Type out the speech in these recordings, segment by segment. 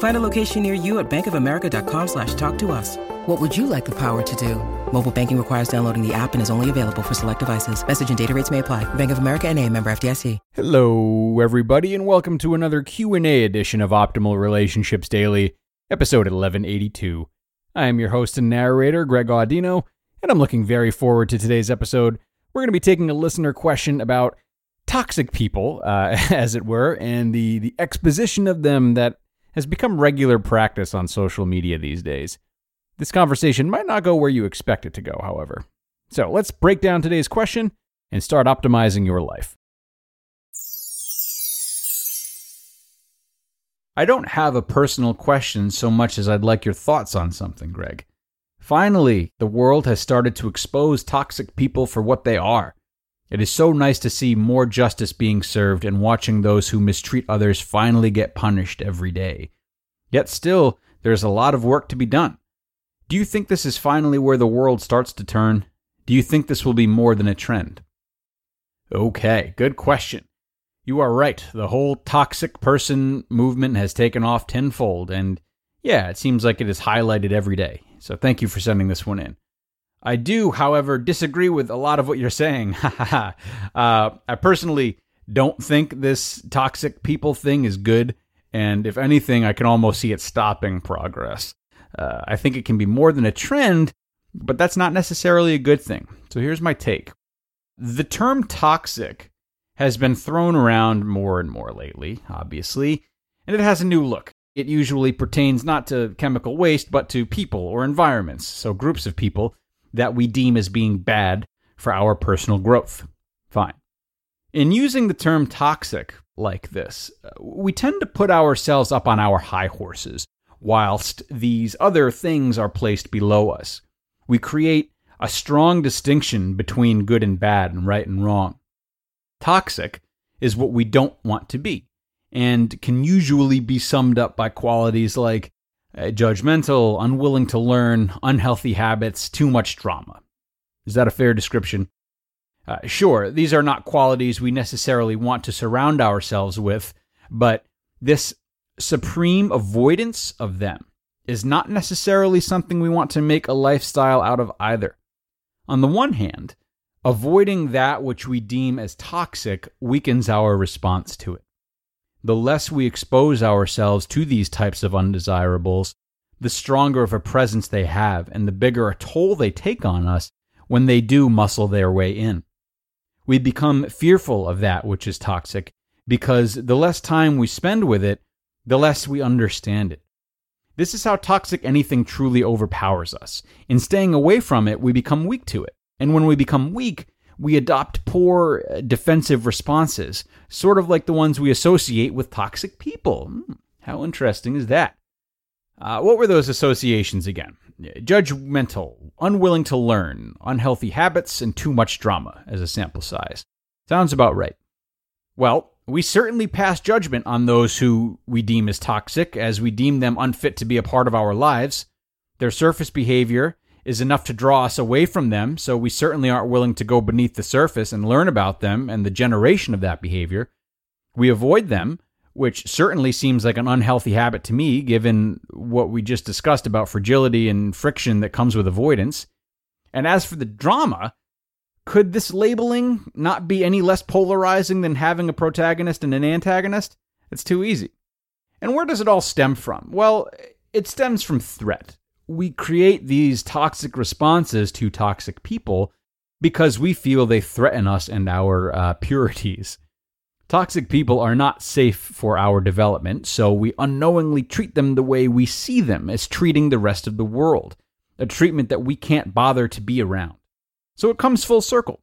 Find a location near you at bankofamerica.com slash talk to us. What would you like the power to do? Mobile banking requires downloading the app and is only available for select devices. Message and data rates may apply. Bank of America and a member FDIC. Hello, everybody, and welcome to another Q&A edition of Optimal Relationships Daily, episode 1182. I am your host and narrator, Greg Audino, and I'm looking very forward to today's episode. We're going to be taking a listener question about toxic people, uh, as it were, and the, the exposition of them that has become regular practice on social media these days. This conversation might not go where you expect it to go, however. So let's break down today's question and start optimizing your life. I don't have a personal question so much as I'd like your thoughts on something, Greg. Finally, the world has started to expose toxic people for what they are. It is so nice to see more justice being served and watching those who mistreat others finally get punished every day. Yet still, there's a lot of work to be done. Do you think this is finally where the world starts to turn? Do you think this will be more than a trend? Okay, good question. You are right. The whole toxic person movement has taken off tenfold, and yeah, it seems like it is highlighted every day. So thank you for sending this one in. I do, however, disagree with a lot of what you're saying. uh, I personally don't think this toxic people thing is good, and if anything, I can almost see it stopping progress. Uh, I think it can be more than a trend, but that's not necessarily a good thing. So here's my take the term toxic has been thrown around more and more lately, obviously, and it has a new look. It usually pertains not to chemical waste, but to people or environments, so groups of people that we deem as being bad for our personal growth. Fine. In using the term toxic like this, uh, we tend to put ourselves up on our high horses whilst these other things are placed below us. We create a strong distinction between good and bad and right and wrong. Toxic is what we don't want to be, and can usually be summed up by qualities like uh, judgmental, unwilling to learn, unhealthy habits, too much drama. Is that a fair description? Uh, sure, these are not qualities we necessarily want to surround ourselves with, but this supreme avoidance of them is not necessarily something we want to make a lifestyle out of either. On the one hand, avoiding that which we deem as toxic weakens our response to it. The less we expose ourselves to these types of undesirables, the stronger of a presence they have and the bigger a toll they take on us when they do muscle their way in. We become fearful of that which is toxic because the less time we spend with it, the less we understand it. This is how toxic anything truly overpowers us. In staying away from it, we become weak to it. And when we become weak, we adopt poor uh, defensive responses, sort of like the ones we associate with toxic people. Hmm, how interesting is that? Uh, what were those associations again? Judgmental, unwilling to learn, unhealthy habits, and too much drama as a sample size. Sounds about right. Well, we certainly pass judgment on those who we deem as toxic, as we deem them unfit to be a part of our lives. Their surface behavior is enough to draw us away from them, so we certainly aren't willing to go beneath the surface and learn about them and the generation of that behavior. We avoid them, which certainly seems like an unhealthy habit to me, given what we just discussed about fragility and friction that comes with avoidance. And as for the drama, could this labeling not be any less polarizing than having a protagonist and an antagonist? It's too easy. And where does it all stem from? Well, it stems from threat. We create these toxic responses to toxic people because we feel they threaten us and our uh, purities. Toxic people are not safe for our development, so we unknowingly treat them the way we see them as treating the rest of the world, a treatment that we can't bother to be around. So it comes full circle.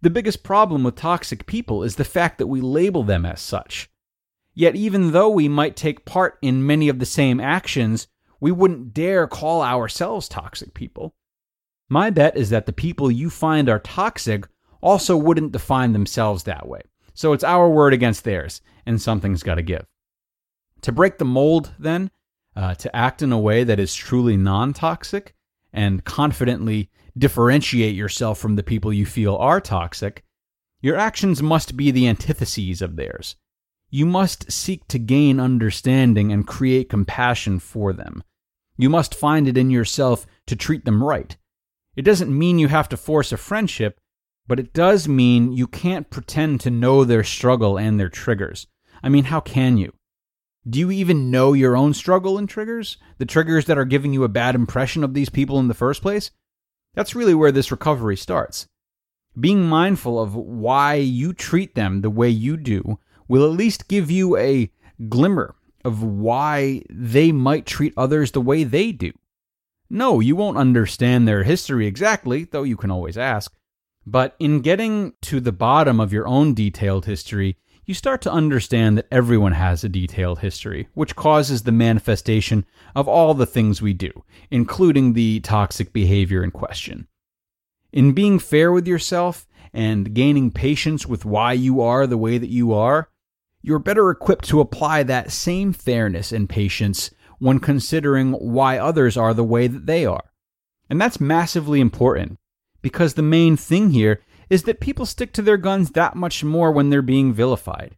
The biggest problem with toxic people is the fact that we label them as such. Yet, even though we might take part in many of the same actions, we wouldn't dare call ourselves toxic people. My bet is that the people you find are toxic also wouldn't define themselves that way. So it's our word against theirs, and something's got to give. To break the mold, then, uh, to act in a way that is truly non toxic and confidently differentiate yourself from the people you feel are toxic, your actions must be the antitheses of theirs. You must seek to gain understanding and create compassion for them. You must find it in yourself to treat them right. It doesn't mean you have to force a friendship, but it does mean you can't pretend to know their struggle and their triggers. I mean, how can you? Do you even know your own struggle and triggers? The triggers that are giving you a bad impression of these people in the first place? That's really where this recovery starts. Being mindful of why you treat them the way you do will at least give you a glimmer of why they might treat others the way they do. No, you won't understand their history exactly, though you can always ask. But in getting to the bottom of your own detailed history, you start to understand that everyone has a detailed history, which causes the manifestation of all the things we do, including the toxic behavior in question. In being fair with yourself and gaining patience with why you are the way that you are, you're better equipped to apply that same fairness and patience when considering why others are the way that they are. And that's massively important because the main thing here is that people stick to their guns that much more when they're being vilified.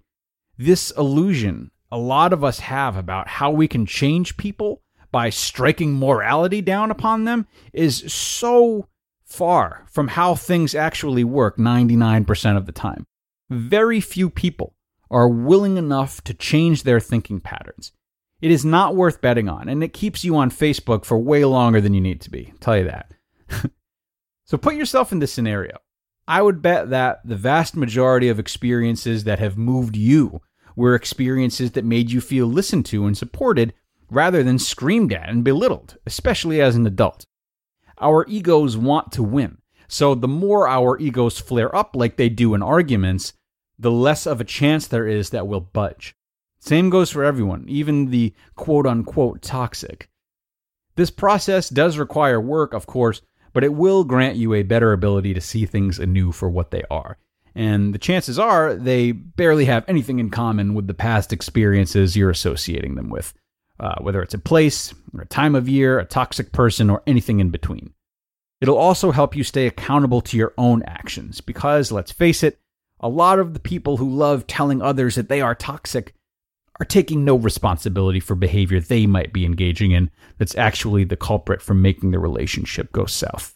This illusion a lot of us have about how we can change people by striking morality down upon them is so far from how things actually work 99% of the time. Very few people are willing enough to change their thinking patterns. It is not worth betting on, and it keeps you on Facebook for way longer than you need to be. I'll tell you that. So put yourself in this scenario. I would bet that the vast majority of experiences that have moved you were experiences that made you feel listened to and supported rather than screamed at and belittled, especially as an adult. Our egos want to win. So the more our egos flare up like they do in arguments, the less of a chance there is that we'll budge. Same goes for everyone, even the quote unquote toxic. This process does require work, of course, but it will grant you a better ability to see things anew for what they are. And the chances are they barely have anything in common with the past experiences you're associating them with, uh, whether it's a place, or a time of year, a toxic person, or anything in between. It'll also help you stay accountable to your own actions because, let's face it, a lot of the people who love telling others that they are toxic are taking no responsibility for behavior they might be engaging in that's actually the culprit for making the relationship go south.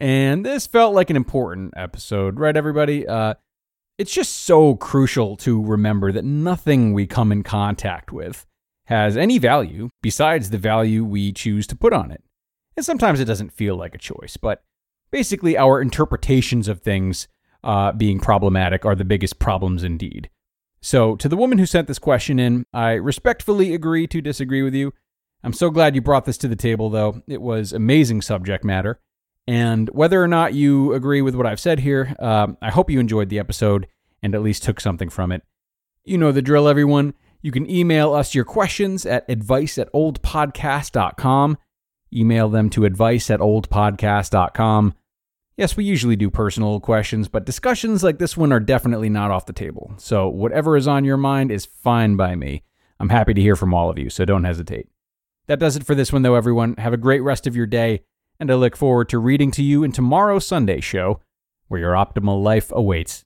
And this felt like an important episode, right, everybody? Uh, it's just so crucial to remember that nothing we come in contact with has any value besides the value we choose to put on it. And sometimes it doesn't feel like a choice, but basically, our interpretations of things uh, being problematic are the biggest problems indeed. So, to the woman who sent this question in, I respectfully agree to disagree with you. I'm so glad you brought this to the table, though. It was amazing subject matter. And whether or not you agree with what I've said here, um, I hope you enjoyed the episode and at least took something from it. You know the drill, everyone. You can email us your questions at advice at oldpodcast.com. Email them to advice at oldpodcast.com. Yes, we usually do personal questions, but discussions like this one are definitely not off the table. So, whatever is on your mind is fine by me. I'm happy to hear from all of you, so don't hesitate. That does it for this one, though, everyone. Have a great rest of your day, and I look forward to reading to you in tomorrow's Sunday show, where your optimal life awaits.